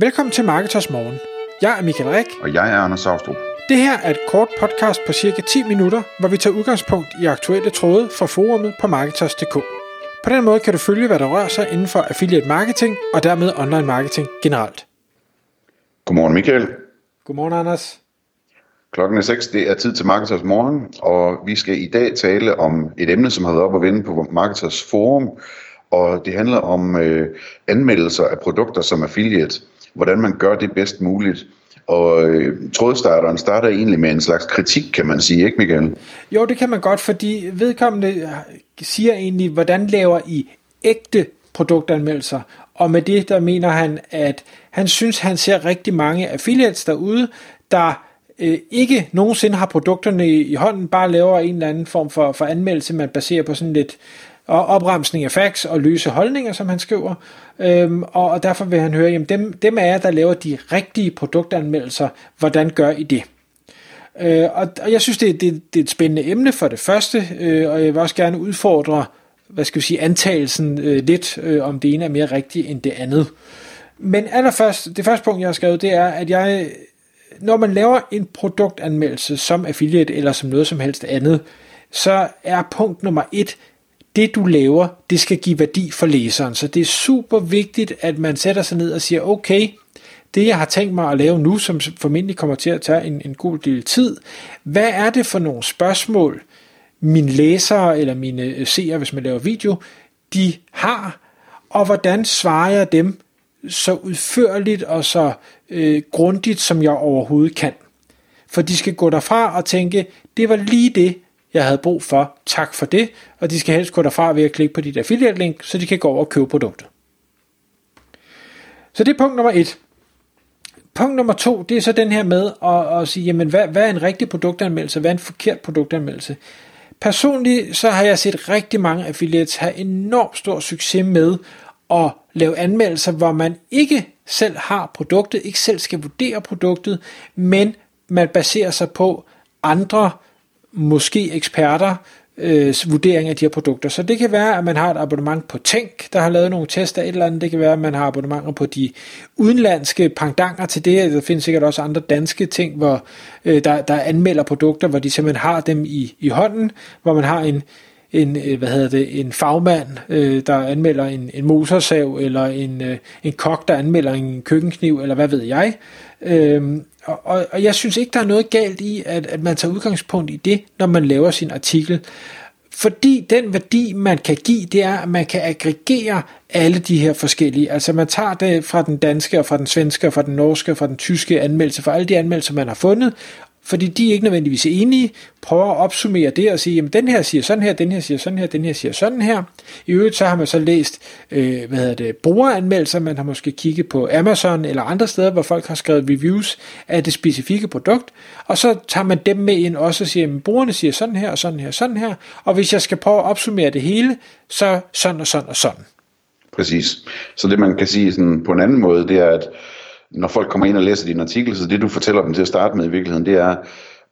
Velkommen til Marketers Morgen. Jeg er Michael Rik. Og jeg er Anders Saustrup. Det her er et kort podcast på cirka 10 minutter, hvor vi tager udgangspunkt i aktuelle tråde fra forumet på Marketers.dk. På den måde kan du følge, hvad der rører sig inden for affiliate marketing og dermed online marketing generelt. Godmorgen Michael. Godmorgen Anders. Klokken er 6, det er tid til Marketers Morgen, og vi skal i dag tale om et emne, som har været op og vende på Marketers Forum, og det handler om øh, anmeldelser af produkter som affiliate hvordan man gør det bedst muligt. Og øh, trådstarteren starter egentlig med en slags kritik, kan man sige, ikke Michael? Jo, det kan man godt, fordi vedkommende siger egentlig, hvordan laver I ægte produktanmeldelser? Og med det, der mener han, at han synes, han ser rigtig mange affiliates derude, der øh, ikke nogensinde har produkterne i, i hånden, bare laver en eller anden form for, for anmeldelse, man baserer på sådan lidt øh, opremsning af facts og løse holdninger, som han skriver. Øhm, og, og derfor vil han høre, jamen dem, dem er jer, der laver de rigtige produktanmeldelser, hvordan gør I det? Øh, og, og jeg synes, det, det, det er et spændende emne for det første, øh, og jeg vil også gerne udfordre, hvad skal vi sige, antagelsen øh, lidt, øh, om det ene er mere rigtigt end det andet. Men allerførst, det første punkt, jeg har skrevet, det er, at jeg, når man laver en produktanmeldelse som affiliate eller som noget som helst andet, så er punkt nummer et, det du laver, det skal give værdi for læseren. Så det er super vigtigt, at man sætter sig ned og siger, okay, det jeg har tænkt mig at lave nu, som formentlig kommer til at tage en, en god del tid, hvad er det for nogle spørgsmål, mine læsere eller mine øh, seere, hvis man laver video, de har, og hvordan svarer jeg dem så udførligt og så øh, grundigt, som jeg overhovedet kan. For de skal gå derfra og tænke, det var lige det, jeg havde brug for, tak for det, og de skal helst gå derfra ved at klikke på dit affiliate link, så de kan gå over og købe produktet. Så det er punkt nummer et. Punkt nummer to, det er så den her med at, at sige, jamen hvad, hvad er en rigtig produktanmeldelse, hvad er en forkert produktanmeldelse? Personligt så har jeg set rigtig mange affiliates have enormt stor succes med at lave anmeldelser, hvor man ikke selv har produktet, ikke selv skal vurdere produktet, men man baserer sig på andre måske eksperter øh, vurdering af de her produkter. Så det kan være, at man har et abonnement på Tænk, der har lavet nogle tester af et eller andet. Det kan være, at man har abonnementer på de udenlandske pangdanger til det. Der findes sikkert også andre danske ting, hvor øh, der, der anmelder produkter, hvor de simpelthen har dem i, i hånden, hvor man har en, en, øh, hvad hedder det, en fagmand, øh, der anmelder en, en motorsav, eller en, øh, en kok, der anmelder en køkkenkniv, eller hvad ved jeg. Øh, og, og, og jeg synes ikke, der er noget galt i, at, at man tager udgangspunkt i det, når man laver sin artikel. Fordi den værdi, man kan give, det er, at man kan aggregere alle de her forskellige. Altså man tager det fra den danske, og fra den svenske, og fra den norske, og fra den tyske anmeldelse, fra alle de anmeldelser, man har fundet, fordi de er ikke nødvendigvis enige, prøver at opsummere det og sige, jamen den her siger sådan her, den her siger sådan her, den her siger sådan her. I øvrigt så har man så læst, øh, hvad hedder det, brugeranmeldelser, man har måske kigget på Amazon eller andre steder, hvor folk har skrevet reviews af det specifikke produkt, og så tager man dem med ind også og siger, jamen brugerne siger sådan her, og sådan her, og sådan her, og hvis jeg skal prøve at opsummere det hele, så sådan og sådan og sådan. Præcis. Så det man kan sige sådan på en anden måde, det er, at når folk kommer ind og læser din artikel, så det du fortæller dem til at starte med i virkeligheden, det er,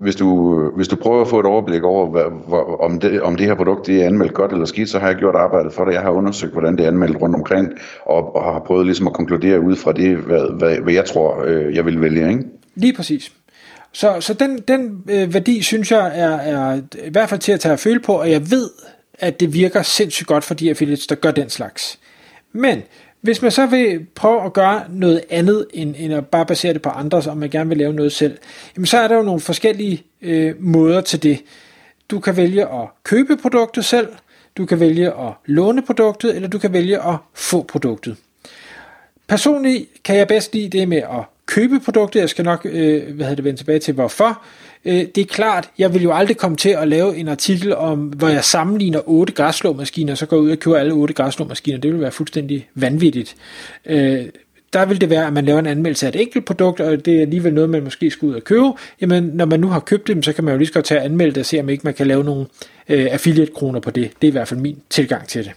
hvis du, hvis du prøver at få et overblik over, hvad, hvor, om, det, om det her produkt det er anmeldt godt eller skidt, så har jeg gjort arbejdet for det. Jeg har undersøgt, hvordan det er anmeldt rundt omkring, og, og har prøvet ligesom at konkludere ud fra det, hvad, hvad, hvad jeg tror, øh, jeg vil vælge. Ikke? Lige præcis. Så, så den, den øh, værdi, synes jeg, er, er i hvert fald til at tage at føle på, og jeg ved, at det virker sindssygt godt for de affiliates, der gør den slags. Men hvis man så vil prøve at gøre noget andet, end, end at bare basere det på andre, og man gerne vil lave noget selv, jamen så er der jo nogle forskellige øh, måder til det. Du kan vælge at købe produktet selv, du kan vælge at låne produktet, eller du kan vælge at få produktet. Personligt kan jeg bedst lide det med at købe produktet. Jeg skal nok øh, hvad det, vende tilbage til, hvorfor. Øh, det er klart, jeg vil jo aldrig komme til at lave en artikel om, hvor jeg sammenligner otte græsslåmaskiner, så går jeg ud og køber alle otte græsslåmaskiner. Det vil være fuldstændig vanvittigt. Øh, der vil det være, at man laver en anmeldelse af et enkelt produkt, og det er alligevel noget, man måske skal ud og købe. Jamen, når man nu har købt dem, så kan man jo lige så godt tage anmelde det og se, om ikke man kan lave nogle øh, affiliate-kroner på det. Det er i hvert fald min tilgang til det.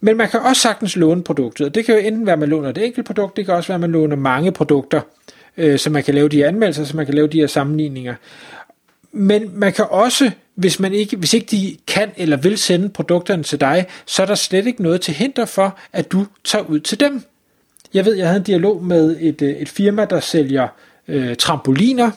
Men man kan også sagtens låne produktet, og det kan jo enten være, at man låner et enkelt produkt, det kan også være, at man låner mange produkter, øh, øh, så man kan lave de her anmeldelser, så man kan lave de her sammenligninger. Men man kan også, hvis, man ikke, hvis ikke de kan eller vil sende produkterne til dig, så er der slet ikke noget til hinder for, at du tager ud til dem. Jeg ved, jeg havde en dialog med et, øh, et firma, der sælger øh, trampoliner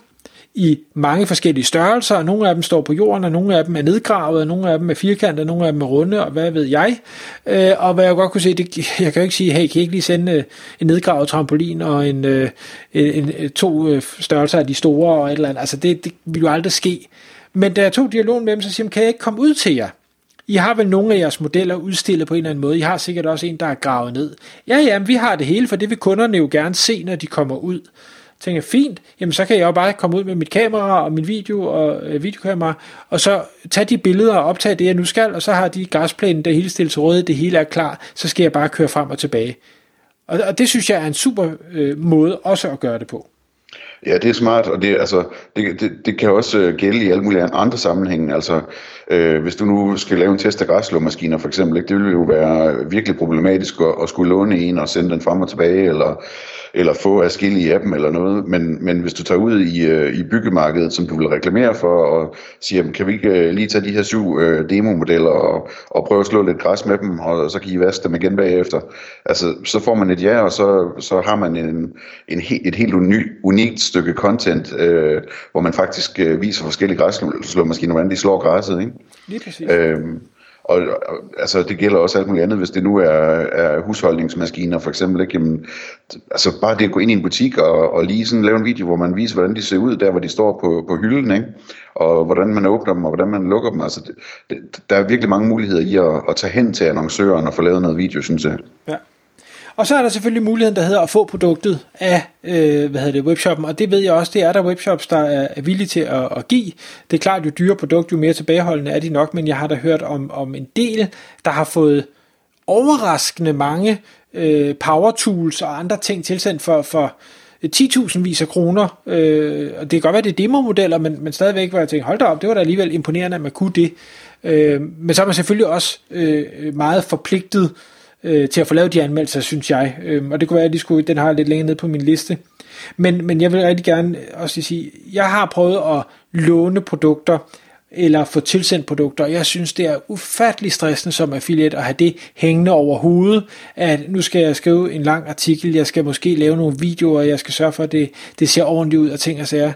i mange forskellige størrelser, og nogle af dem står på jorden, og nogle af dem er nedgravet, og nogle af dem er firkantede, og nogle af dem er runde, og hvad ved jeg. Øh, og hvad jeg godt kunne se, det, jeg kan jo ikke sige, hey, kan I ikke lige sende øh, en nedgravet trampolin og en, øh, en, en, øh, to størrelser af de store og et eller andet. Altså det, det vil jo aldrig ske. Men da jeg tog dialogen med dem, så siger de, kan jeg ikke komme ud til jer? I har vel nogle af jeres modeller udstillet på en eller anden måde. I har sikkert også en, der er gravet ned. Ja, ja, vi har det hele, for det vil kunderne jo gerne se, når de kommer ud tænker jeg, fint, jamen så kan jeg jo bare komme ud med mit kamera og min video og øh, videokamera, og så tage de billeder og optage det, jeg nu skal, og så har de græsplænen, der hele stillet til rådighed, det hele er klar, så skal jeg bare køre frem og tilbage. Og, og det synes jeg er en super øh, måde også at gøre det på. Ja, det er smart, og det, altså, det, det, det kan også øh, gælde i alle mulige andre sammenhænge. Altså, øh, hvis du nu skal lave en test af græsslåmaskiner for eksempel, ikke, det ville jo være virkelig problematisk at, at skulle låne en og sende den frem og tilbage, eller eller få afskillige af dem eller noget, men, men hvis du tager ud i, øh, i byggemarkedet, som du vil reklamere for, og siger, kan vi ikke øh, lige tage de her syv øh, demomodeller og, og prøve at slå lidt græs med dem, og så kan I vaske dem igen bagefter. Altså, så får man et ja, og så, så har man en, en, et helt uni, unikt stykke content, øh, hvor man faktisk øh, viser forskellige græsslåmaskiner, hvordan de slår græsset. Ikke? Lige præcis. Øhm, og, og altså, det gælder også alt muligt andet, hvis det nu er, er husholdningsmaskiner for eksempel. Ikke? Jamen, altså bare det at gå ind i en butik og, og lige sådan lave en video, hvor man viser, hvordan de ser ud, der hvor de står på, på hylden, ikke? og hvordan man åbner dem, og hvordan man lukker dem. Altså, det, det, der er virkelig mange muligheder i at, at tage hen til annoncøren og få lavet noget video, synes jeg. Ja. Og så er der selvfølgelig muligheden, der hedder at få produktet af øh, hvad hedder det, webshoppen, og det ved jeg også, det er der webshops, der er villige til at, at give. Det er klart, jo dyrere produkt, jo mere tilbageholdende er de nok, men jeg har da hørt om, om en del, der har fået overraskende mange øh, power tools og andre ting tilsendt for, for 10.000 vis af kroner, øh, og det kan godt være, det er demomodeller, men, men stadigvæk, hvor jeg tænkte, hold da op, det var da alligevel imponerende, at man kunne det. Øh, men så er man selvfølgelig også øh, meget forpligtet øh, til at få lavet de anmeldelser, synes jeg. Øh, og det kunne være, at de skulle, den har lidt længere ned på min liste. Men, men jeg vil rigtig gerne også sige, jeg har prøvet at låne produkter, eller få tilsendt produkter. Jeg synes, det er ufattelig stressende som affiliate at have det hængende over hovedet, at nu skal jeg skrive en lang artikel, jeg skal måske lave nogle videoer, jeg skal sørge for, at det, det ser ordentligt ud og ting og sager.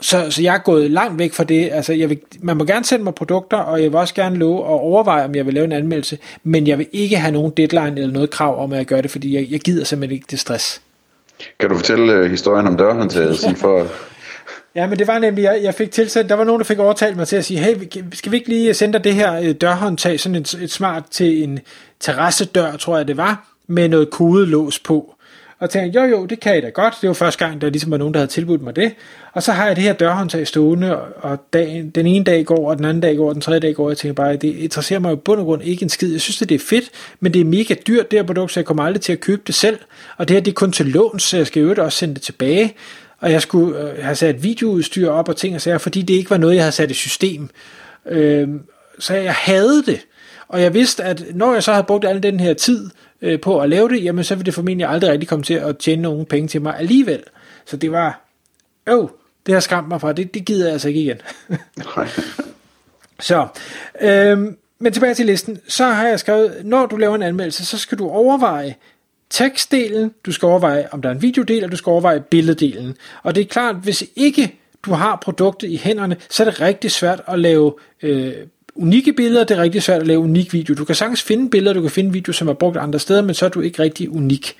Så, så jeg er gået langt væk fra det. Altså, jeg vil, man må gerne sende mig produkter, og jeg vil også gerne love at overveje, om jeg vil lave en anmeldelse, men jeg vil ikke have nogen deadline eller noget krav om, at jeg gør det, fordi jeg, jeg gider simpelthen ikke det stress. Kan du fortælle uh, historien om dørhåndtaget? Ja. For... ja, men det var nemlig, jeg, jeg fik tilsendt, der var nogen, der fik overtalt mig til at sige, hey, skal vi ikke lige sende dig det her øh, dørhåndtag, sådan et, et smart til en terrassedør, tror jeg det var, med noget kodelås på og tænkte, jo jo, det kan jeg da godt. Det var første gang, der ligesom var nogen, der havde tilbudt mig det. Og så har jeg det her dørhåndtag stående, og dagen, den ene dag går, og den anden dag går, og den tredje dag går, og jeg tænker bare, det interesserer mig jo bund og grund ikke en skid. Jeg synes, det er fedt, men det er mega dyrt, det her produkt, så jeg kommer aldrig til at købe det selv. Og det her, det er kun til lån, så jeg skal jo også sende det tilbage. Og jeg skulle øh, have sat videoudstyr op og ting og sager, fordi det ikke var noget, jeg havde sat i system. Øh, så jeg havde det. Og jeg vidste, at når jeg så havde brugt al den her tid øh, på at lave det, jamen så ville det formentlig aldrig rigtig komme til at tjene nogen penge til mig alligevel. Så det var, øv, det har skræmt mig fra, det, det gider jeg altså ikke igen. så, øh, men tilbage til listen, så har jeg skrevet, når du laver en anmeldelse, så skal du overveje tekstdelen, du skal overveje, om der er en videodel, og du skal overveje billeddelen. Og det er klart, hvis ikke du har produktet i hænderne, så er det rigtig svært at lave øh, unikke billeder, det er rigtig svært at lave unik video. Du kan sagtens finde billeder, du kan finde video, som er brugt andre steder, men så er du ikke rigtig unik.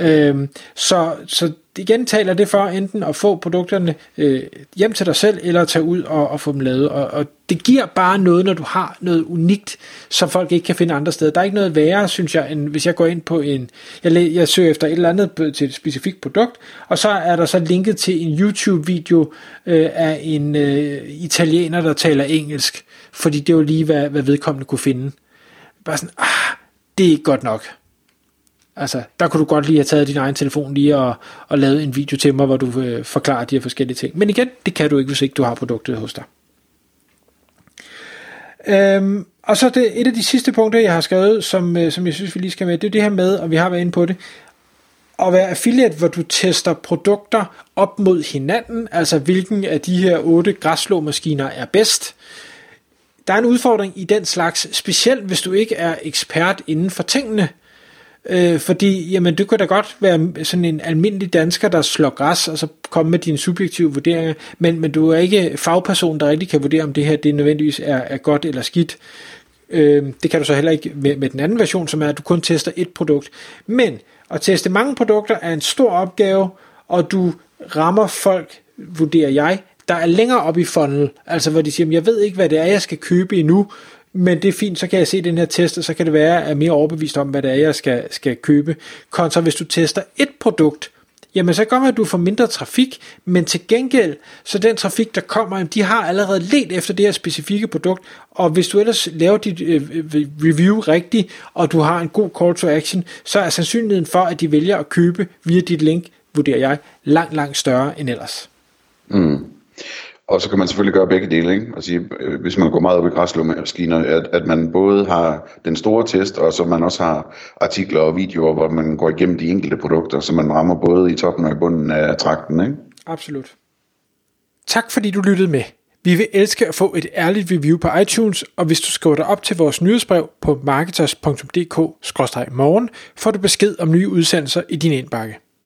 Øhm, så, så igen taler det for enten at få produkterne øh, hjem til dig selv, eller at tage ud og, og få dem lavet. Og, og det giver bare noget, når du har noget unikt, som folk ikke kan finde andre steder. Der er ikke noget værre, synes jeg, end hvis jeg går ind på en, jeg, jeg søger efter et eller andet til et specifikt produkt, og så er der så linket til en YouTube-video øh, af en øh, italiener, der taler engelsk fordi det var lige, hvad, hvad vedkommende kunne finde. Bare sådan, ah, det er ikke godt nok. Altså, der kunne du godt lige have taget din egen telefon lige og, og lavet en video til mig, hvor du øh, forklarer de her forskellige ting. Men igen, det kan du ikke, hvis ikke du har produktet hos dig. Øhm, og så det, et af de sidste punkter, jeg har skrevet, som, øh, som jeg synes, vi lige skal med, det er det her med, og vi har været inde på det, at være affiliate, hvor du tester produkter op mod hinanden, altså hvilken af de her otte græsslåmaskiner er bedst. Der er en udfordring i den slags, specielt hvis du ikke er ekspert inden for tingene. Øh, fordi, jamen, du kan da godt være sådan en almindelig dansker, der slår græs, og så komme med dine subjektive vurderinger, men, men du er ikke fagperson, der rigtig kan vurdere, om det her det nødvendigvis er, er godt eller skidt. Øh, det kan du så heller ikke med, med den anden version, som er, at du kun tester et produkt. Men at teste mange produkter er en stor opgave, og du rammer folk, vurderer jeg, der er længere op i funnel, altså hvor de siger, jeg ved ikke, hvad det er, jeg skal købe endnu, men det er fint, så kan jeg se den her test, og så kan det være, at jeg er mere overbevist om, hvad det er, jeg skal, skal købe. Kontra hvis du tester et produkt, jamen så gør man, at du får mindre trafik, men til gengæld, så den trafik, der kommer, de har allerede let efter det her specifikke produkt, og hvis du ellers laver dit øh, øh, review rigtigt, og du har en god call to action, så er sandsynligheden for, at de vælger at købe via dit link, vurderer jeg, langt, langt større end ellers. Mm. Og så kan man selvfølgelig gøre begge dele, ikke? Og sige, øh, hvis man går meget op i græsslåmaskiner, at, at man både har den store test, og så man også har artikler og videoer, hvor man går igennem de enkelte produkter, så man rammer både i toppen og i bunden af trakten, ikke? Absolut. Tak fordi du lyttede med. Vi vil elske at få et ærligt review på iTunes, og hvis du skriver dig op til vores nyhedsbrev på marketers.dk-morgen, får du besked om nye udsendelser i din indbakke.